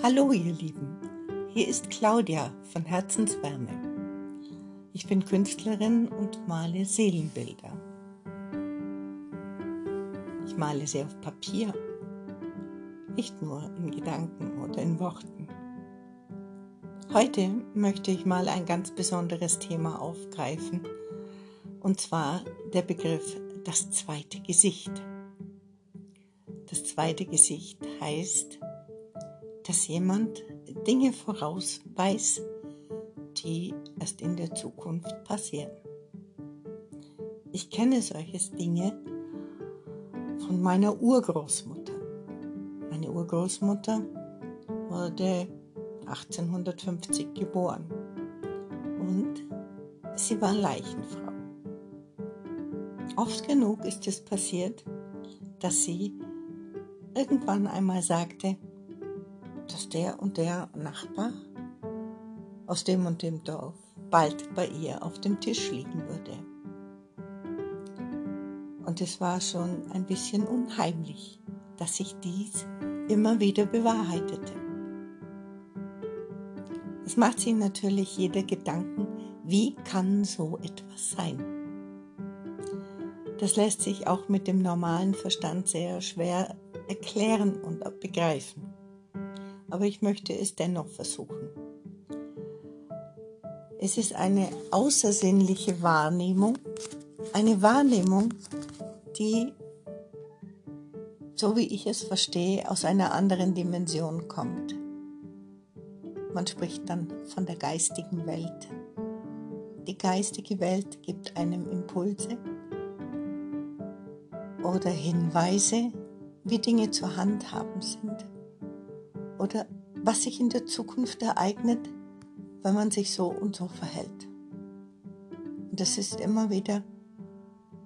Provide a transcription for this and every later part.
Hallo ihr Lieben, hier ist Claudia von Herzenswärme. Ich bin Künstlerin und male Seelenbilder. Ich male sie auf Papier, nicht nur in Gedanken oder in Worten. Heute möchte ich mal ein ganz besonderes Thema aufgreifen, und zwar der Begriff das zweite Gesicht. Das zweite Gesicht heißt, dass jemand Dinge vorausweist, die erst in der Zukunft passieren. Ich kenne solche Dinge von meiner Urgroßmutter. Meine Urgroßmutter wurde 1850 geboren und sie war Leichenfrau. Oft genug ist es passiert, dass sie irgendwann einmal sagte, dass der und der Nachbar aus dem und dem Dorf bald bei ihr auf dem Tisch liegen würde. Und es war schon ein bisschen unheimlich, dass sich dies immer wieder bewahrheitete. Es macht sich natürlich jeder Gedanken, wie kann so etwas sein? Das lässt sich auch mit dem normalen Verstand sehr schwer erklären und begreifen aber ich möchte es dennoch versuchen. Es ist eine außersinnliche Wahrnehmung, eine Wahrnehmung, die, so wie ich es verstehe, aus einer anderen Dimension kommt. Man spricht dann von der geistigen Welt. Die geistige Welt gibt einem Impulse oder Hinweise, wie Dinge zu handhaben sind oder was sich in der Zukunft ereignet, wenn man sich so und so verhält. Und es ist immer wieder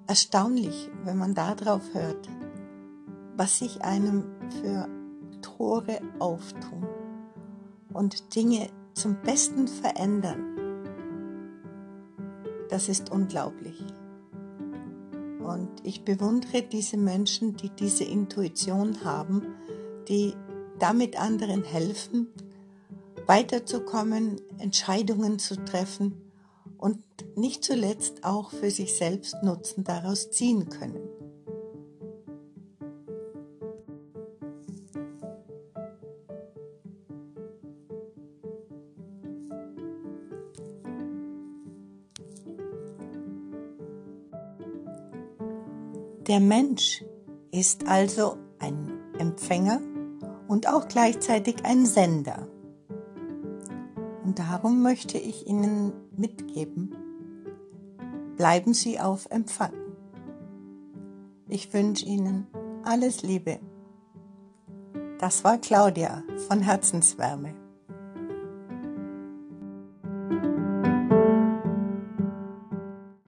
erstaunlich, wenn man darauf hört, was sich einem für Tore auftun und Dinge zum Besten verändern. Das ist unglaublich. Und ich bewundere diese Menschen, die diese Intuition haben, die damit anderen helfen, weiterzukommen, Entscheidungen zu treffen und nicht zuletzt auch für sich selbst Nutzen daraus ziehen können. Der Mensch ist also ein Empfänger und auch gleichzeitig ein Sender. Und darum möchte ich Ihnen mitgeben, bleiben Sie auf Empfang. Ich wünsche Ihnen alles Liebe. Das war Claudia von Herzenswärme.